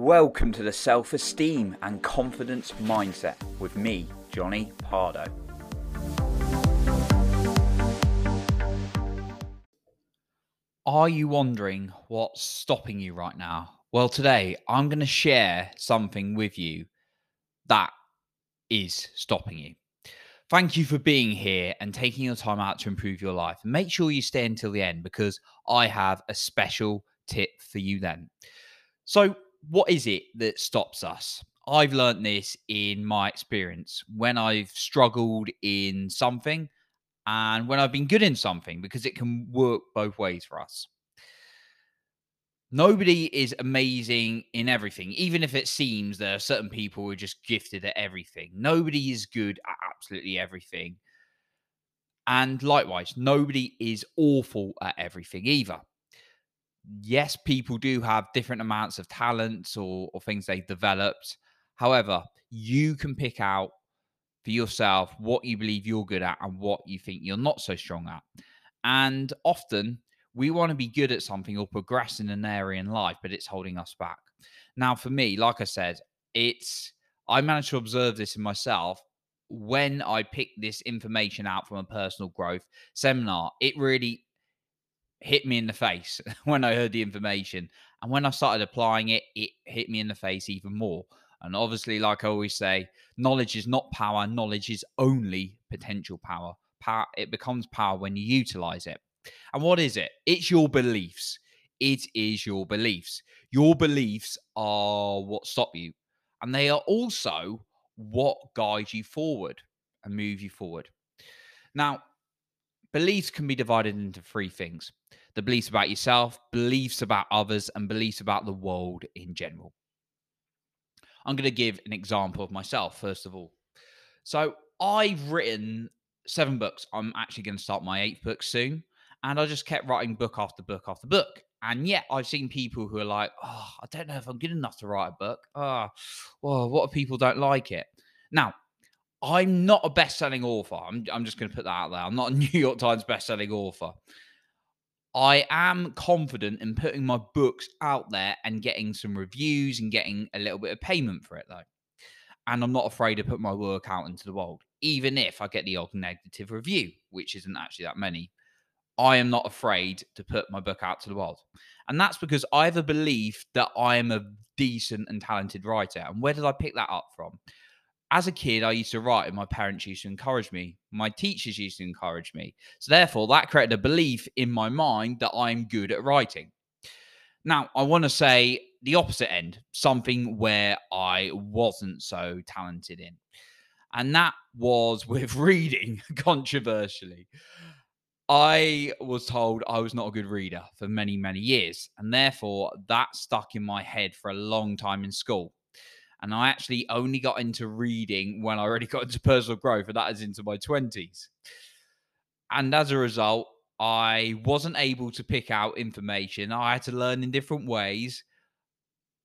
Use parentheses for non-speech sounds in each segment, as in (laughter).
Welcome to the Self Esteem and Confidence Mindset with me, Johnny Pardoe. Are you wondering what's stopping you right now? Well, today I'm going to share something with you that is stopping you. Thank you for being here and taking your time out to improve your life. Make sure you stay until the end because I have a special tip for you then. So, what is it that stops us? I've learned this in my experience when I've struggled in something and when I've been good in something because it can work both ways for us. Nobody is amazing in everything, even if it seems there are certain people who are just gifted at everything. Nobody is good at absolutely everything. And likewise, nobody is awful at everything either yes, people do have different amounts of talents or, or things they've developed. However, you can pick out for yourself what you believe you're good at and what you think you're not so strong at. And often we want to be good at something or progress in an area in life, but it's holding us back. Now, for me, like I said, it's I managed to observe this in myself when I picked this information out from a personal growth seminar. It really hit me in the face (laughs) when I heard the information. And when I started applying it, it hit me in the face even more. And obviously, like I always say, knowledge is not power, knowledge is only potential power. Power it becomes power when you utilize it. And what is it? It's your beliefs. It is your beliefs. Your beliefs are what stop you. And they are also what guide you forward and move you forward. Now, beliefs can be divided into three things the beliefs about yourself, beliefs about others, and beliefs about the world in general. I'm going to give an example of myself, first of all. So, I've written seven books. I'm actually going to start my eighth book soon. And I just kept writing book after book after book. And yet, I've seen people who are like, oh, I don't know if I'm good enough to write a book. Ah, oh, well, what if people don't like it? Now, I'm not a best selling author. I'm, I'm just going to put that out there. I'm not a (laughs) New York Times best selling author. I am confident in putting my books out there and getting some reviews and getting a little bit of payment for it, though. And I'm not afraid to put my work out into the world, even if I get the odd negative review, which isn't actually that many. I am not afraid to put my book out to the world. And that's because I have a belief that I am a decent and talented writer. And where did I pick that up from? As a kid, I used to write, and my parents used to encourage me. My teachers used to encourage me. So, therefore, that created a belief in my mind that I'm good at writing. Now, I want to say the opposite end, something where I wasn't so talented in. And that was (laughs) with reading, controversially. I was told I was not a good reader for many, many years. And therefore, that stuck in my head for a long time in school. And I actually only got into reading when I already got into personal growth, and that is into my 20s. And as a result, I wasn't able to pick out information. I had to learn in different ways.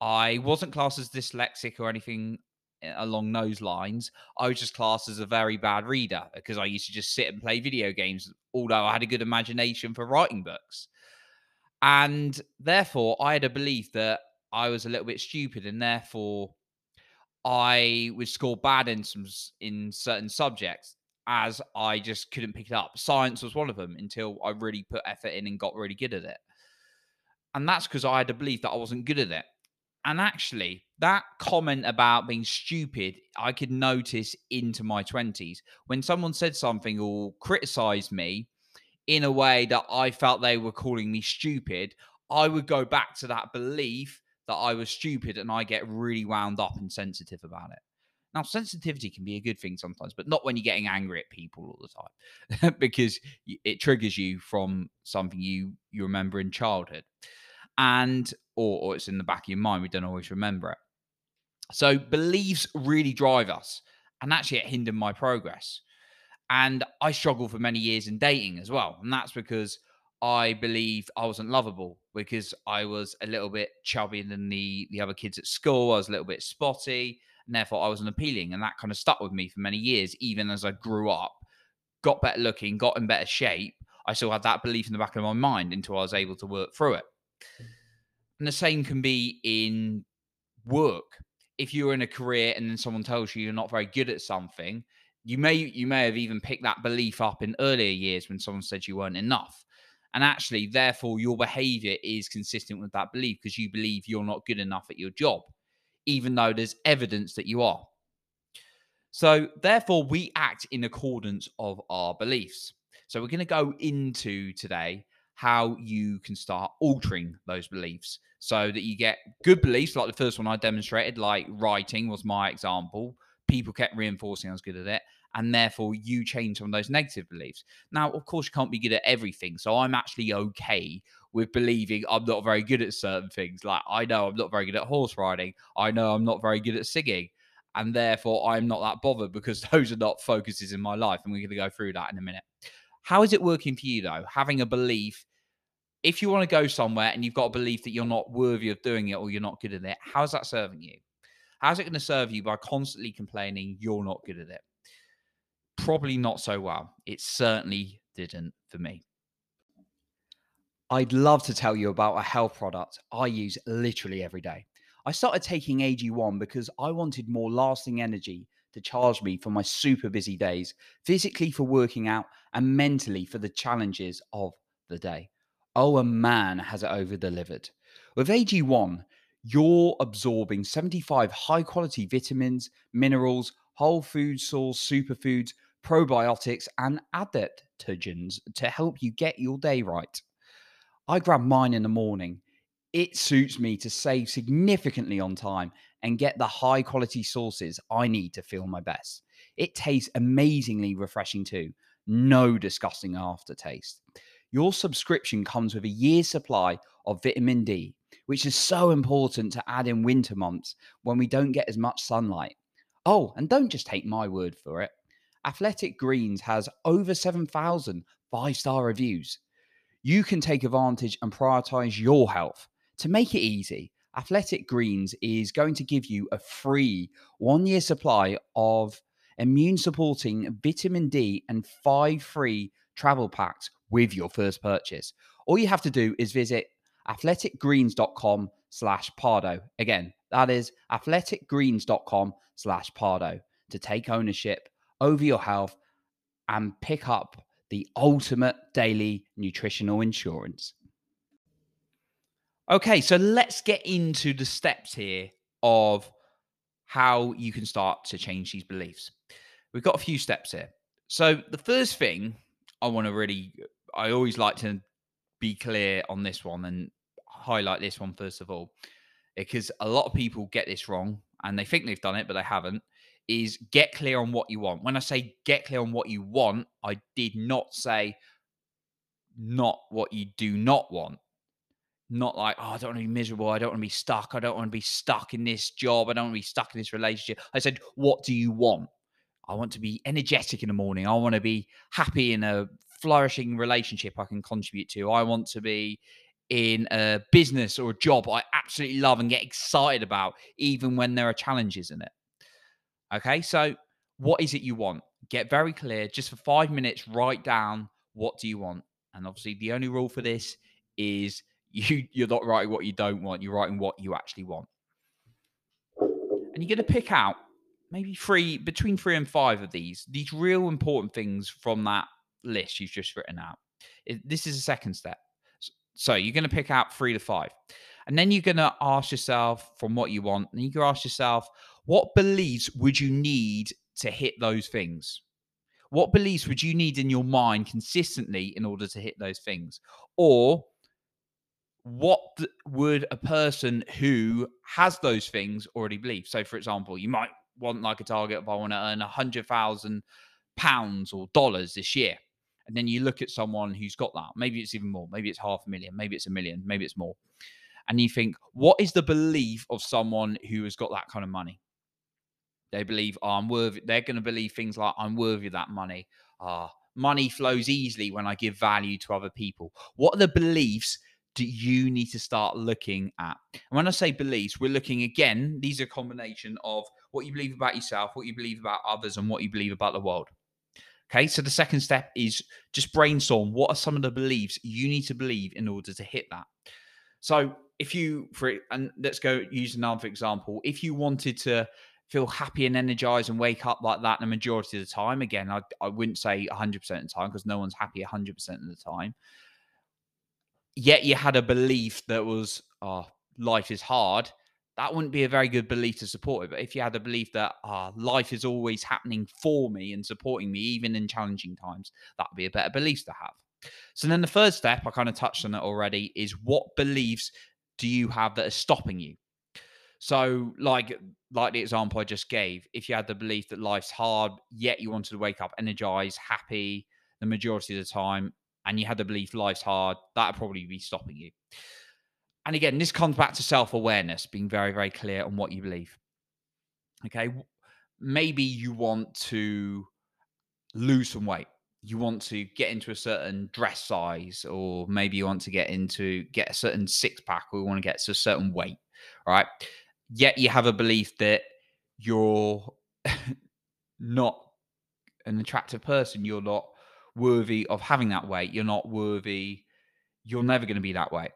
I wasn't classed as dyslexic or anything eh, along those lines. I was just classed as a very bad reader because I used to just sit and play video games, although I had a good imagination for writing books. And therefore, I had a belief that I was a little bit stupid and therefore I would score bad in some in certain subjects as I just couldn't pick it up. Science was one of them until I really put effort in and got really good at it. And that's because I had a belief that I wasn't good at it. And actually, that comment about being stupid, I could notice into my 20s. When someone said something or criticized me in a way that I felt they were calling me stupid, I would go back to that belief that I was stupid and I get really wound up and sensitive about it. Now, sensitivity can be a good thing sometimes, but not when you're getting angry at people all the time, (laughs) because it triggers you from something you you remember in childhood, and or, or it's in the back of your mind. We don't always remember it. So beliefs really drive us, and actually, it hindered my progress. And I struggled for many years in dating as well, and that's because I believe I wasn't lovable because I was a little bit chubbier than the the other kids at school. I was a little bit spotty, and therefore I wasn't appealing, and that kind of stuck with me for many years. Even as I grew up, got better looking, got in better shape, I still had that belief in the back of my mind until I was able to work through it. And the same can be in work. If you're in a career and then someone tells you you're not very good at something, you may you may have even picked that belief up in earlier years when someone said you weren't enough. And actually, therefore, your behavior is consistent with that belief because you believe you're not good enough at your job, even though there's evidence that you are. So, therefore, we act in accordance of our beliefs. So, we're going to go into today how you can start altering those beliefs so that you get good beliefs, like the first one I demonstrated, like writing was my example. People kept reinforcing I was good at it and therefore you change some of those negative beliefs. Now, of course, you can't be good at everything. So I'm actually okay with believing I'm not very good at certain things. Like I know I'm not very good at horse riding. I know I'm not very good at singing. And therefore I'm not that bothered because (laughs) those are not focuses in my life. And we're going to go through that in a minute. How is it working for you though? Having a belief if you want to go somewhere and you've got a belief that you're not worthy of doing it or you're not good at it, how's that serving you? How's it going to serve you by constantly complaining you're not good at it? Probably not so well. It certainly didn't for me. I'd love to tell you about a health product I use literally every day. I started taking AG1 because I wanted more lasting energy to charge me for my super busy days, physically for working out, and mentally for the challenges of the day. Oh, a man has it over delivered. With AG1, you're absorbing 75 high quality vitamins, minerals, whole food source superfoods, probiotics, and adaptogens to help you get your day right. I grab mine in the morning. It suits me to save significantly on time and get the high quality sources I need to feel my best. It tastes amazingly refreshing too. No disgusting aftertaste. Your subscription comes with a year's supply of vitamin D, which is so important to add in winter months when we don't get as much sunlight. Oh, and don't just take my word for it. Athletic Greens has over 7,000 five star reviews. You can take advantage and prioritize your health. To make it easy, Athletic Greens is going to give you a free one year supply of immune supporting vitamin D and five free travel packs with your first purchase. All you have to do is visit athleticgreens.com slash pardoe. Again, that is athleticgreens.com slash pardoe to take ownership over your health and pick up the ultimate daily nutritional insurance. Okay, so let's get into the steps here of how you can start to change these beliefs. We've got a few steps here. So, the first thing I want to really, I always like to be clear on this one and highlight this one first of all, because a lot of people get this wrong and they think they've done it, but they haven't is get clear on what you want. When I say get clear on what you want, I did not say not what you do not want. Not like, oh, I don't want to be miserable. I don't want to be stuck. I don't want to be stuck in this job. I don't want to be stuck in this relationship. I said, what do you want? I want to be energetic in the morning. I want to be happy in a flourishing relationship I can contribute to. I want to be in a business or a job I absolutely love and get excited about, even when there are challenges in it. Okay, so what is it you want? Get very clear. Just for five minutes, write down what do you want. And obviously, the only rule for this is (laughs) you you're not writing what you don't want. You're writing what you actually want. And you're going to pick out maybe three between three and five of these these real important things from that list you've just written out. This is a second step. So you're going to pick out three to five. And then you're going to ask yourself from what you want, and you can ask yourself, what beliefs would you need to hit those things? What beliefs would you need in your mind consistently in order to hit those things? Or what would a person who has those things already believe? So, for example, you might want like a target of I want to earn a hundred thousand pounds or dollars this year. And then you look at someone who's got that. Maybe it's even more. Maybe it's half a million. Maybe it's a million. Maybe it's more. And you think, what is the belief of someone who has got that kind of money? They believe, oh, I'm worthy. They're going to believe things like, I'm worthy of that money. Ah, money flows easily when I give value to other people. What are the beliefs do you need to start looking at? And when I say beliefs, we're looking again, these are a combination of what you believe about yourself, what you believe about others, and what you believe about the world. Okay, so the second step is just brainstorm what are some of the beliefs you need to believe in order to hit that. So if you for it- and let's go use another example. If you wanted to feel happy and energized and wake up like that the majority of the time, again, I I wouldn't say 100 percent of the time because no one's happy 100 percent of the time. Yet you had a belief that was, oh, life is hard. That wouldn't be a very good belief to support it. But if you had a belief that ah, life is always happening for me and supporting me, even in challenging times, that would be a better belief to have. So then the third step, I kind of touched on it already, is what beliefs do you have that are stopping you? So, like, like the example I just gave, if you had the belief that life's hard, yet you wanted to wake up energized, happy the majority of the time, and you had the belief life's hard, that'd probably be stopping you. And again, this comes back to self awareness, being very, very clear on what you believe. Okay. Maybe you want to lose some weight. You want to get into a certain dress size, or maybe you want to get into get a certain six pack, or you want to get to a certain weight, right? Yet you have a belief that you're (laughs) not an attractive person. You're not worthy of having that weight. You're not worthy. You're never going to be that way.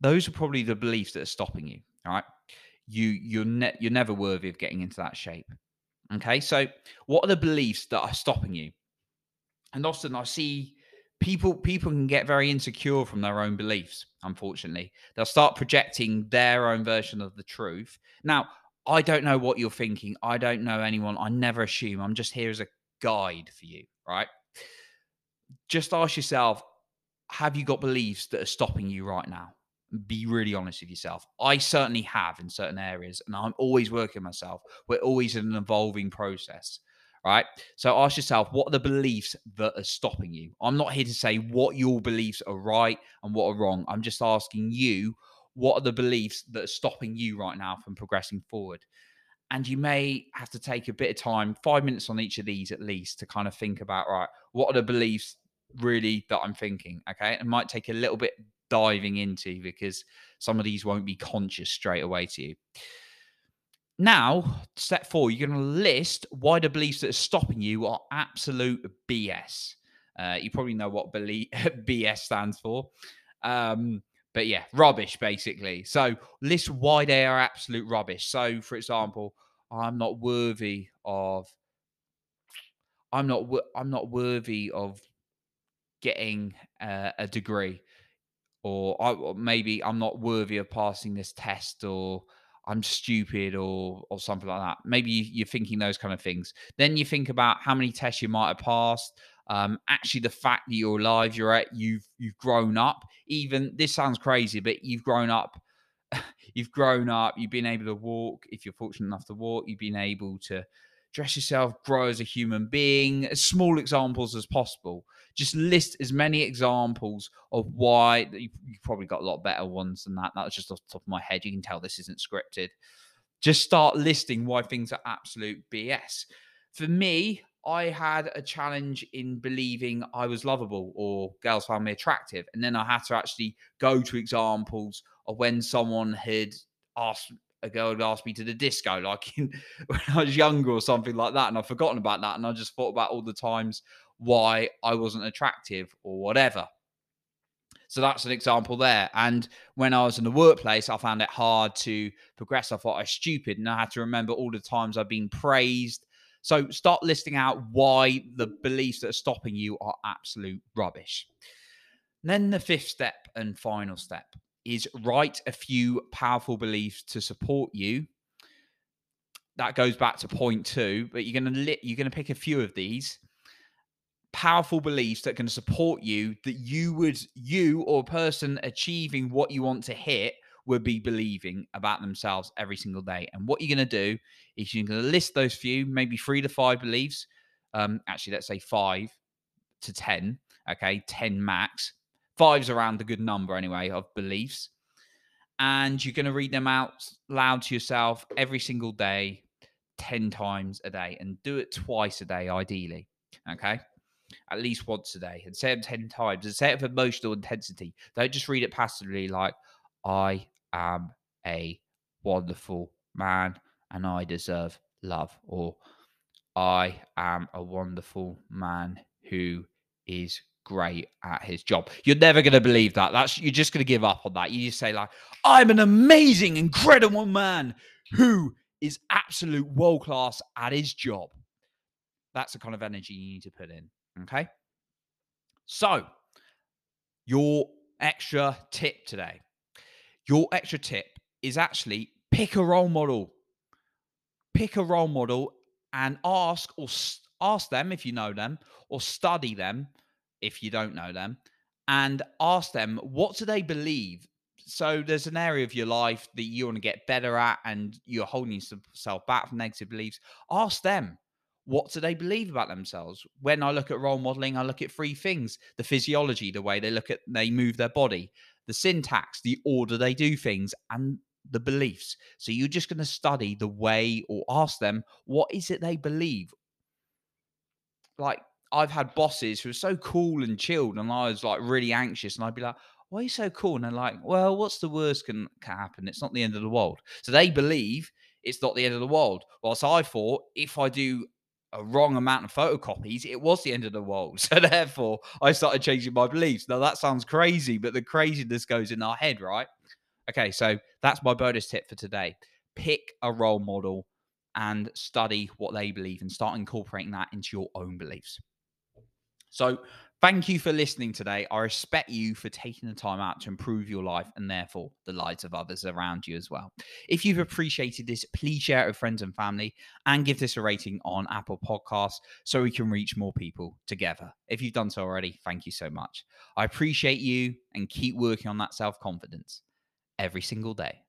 Those are probably the beliefs that are stopping you. All right. You you're ne- you're never worthy of getting into that shape. Okay. So what are the beliefs that are stopping you? And often I see people people can get very insecure from their own beliefs unfortunately. They'll start projecting their own version of the truth. Now i don't know what you're thinking. I don't know anyone. I never assume. I'm just here as a guide for you right? Just ask yourself have you got beliefs that are stopping you right now? Be really honest with yourself. I certainly have in certain areas, and I'm always working myself. We're always in an evolving process, right? So ask yourself, what are the beliefs that are stopping you? I'm not here to say what your beliefs are right and what are wrong. I'm just asking you, what are the beliefs that are stopping you right now from progressing forward? And you may have to take a bit of time, five minutes on each of these at least, to kind of think about, right, what are the beliefs really that I'm thinking. Okay. It might take a little bit diving into because some of these won't be conscious straight away to you. Now, step four, you're going to list why the beliefs that are stopping you are absolute BS. Uh, you probably know what belief, (laughs) BS stands for. Um, but yeah, rubbish basically. So list why they are absolute rubbish. So, for example, I'm not worthy of. I'm not. I'm not worthy of getting uh, a degree or, I, or maybe I'm not worthy of passing this test or I'm stupid or or something like that. Maybe you're thinking those kind of things. Then you think about how many tests you might have passed. Um, actually, the fact that you're alive, you're at, you've you've grown up. Even this sounds crazy, but you've grown up. (laughs) You've grown up. You've been able to walk. If you're fortunate enough to walk, you've been able to dress yourself, grow as a human being, as small examples as possible. Just list as many examples of why you, probably got a lot better ones than that. That was just off the top of my head. You can tell this isn't scripted. Just start listing why things are absolute BS. For me, I had a challenge in believing I was lovable or girls found me attractive. And then I had to actually go to examples of when someone had asked a girl had asked me to the disco, (laughs) like in, when I was younger or something like that. And I've forgotten about that. And I just thought about all the times why I wasn't attractive or whatever. So that's an example there. And when I was in the workplace, I found it hard to progress. I thought I was stupid and I had to remember all the times I've been praised. So start listing out why the beliefs that are stopping you are absolute rubbish. And then the fifth step and final step is write a few powerful beliefs to support you. That goes back to point two, but you're going to li- you're going to pick a few of these powerful beliefs that can support you that you would you or a person achieving what you want to hit would be believing about themselves every single day. And what you're going to do is you're going to list those few, maybe three to five beliefs. Um, actually, let's say five to 10. Okay. 10 max five's around the good number anyway of beliefs. And you're going to read them out loud to yourself every single day, 10 times a day, and do it twice a day, ideally. Okay. At least once a day, and say them 10 times, and say it with emotional intensity. Don't just read it passively like, I am a wonderful man and I deserve love, or I am a wonderful man who is great at his job. You're never going to believe that. That's you're just going to give up on that. You just say like, "I'm an amazing, incredible man who is absolute world class at his job." That's the kind of energy you need to put in. Okay. So, your extra tip today. Your extra tip is actually pick a role model. Pick a role model and ask or ask them if you know them or study them if you don't know them and ask them what do they believe. So there's an area of your life that you want to get better at and you're holding yourself back from negative beliefs. Ask them what do they believe about themselves. When i look at role modeling i look at three things the physiology the way they look at they move their body the syntax the order they do things and the beliefs. So you're just going to study the way or ask them what is it they believe. Like I've had bosses who are so cool and chilled, and I was like really anxious, and I'd be like, "Why are you so cool?" And they're like, "Well, what's the worst can, can happen? It's not the end of the world." So they believe it's not the end of the world. Whilst I thought if I do a wrong amount of photocopies, it was the end of the world. (laughs) So therefore, I started changing my beliefs. Now that sounds crazy, but the craziness goes in our head, right? Okay, so that's my bonus tip for today. Pick a role model and study what they believe and start incorporating that into your own beliefs. So, thank you for listening today. I respect you for taking the time out to improve your life and therefore the lives of others around you as well. If you've appreciated this, please share it with friends and family and give this a rating on Apple Podcasts so we can reach more people together. If you've done so already, thank you so much. I appreciate you and keep working on that self confidence every single day.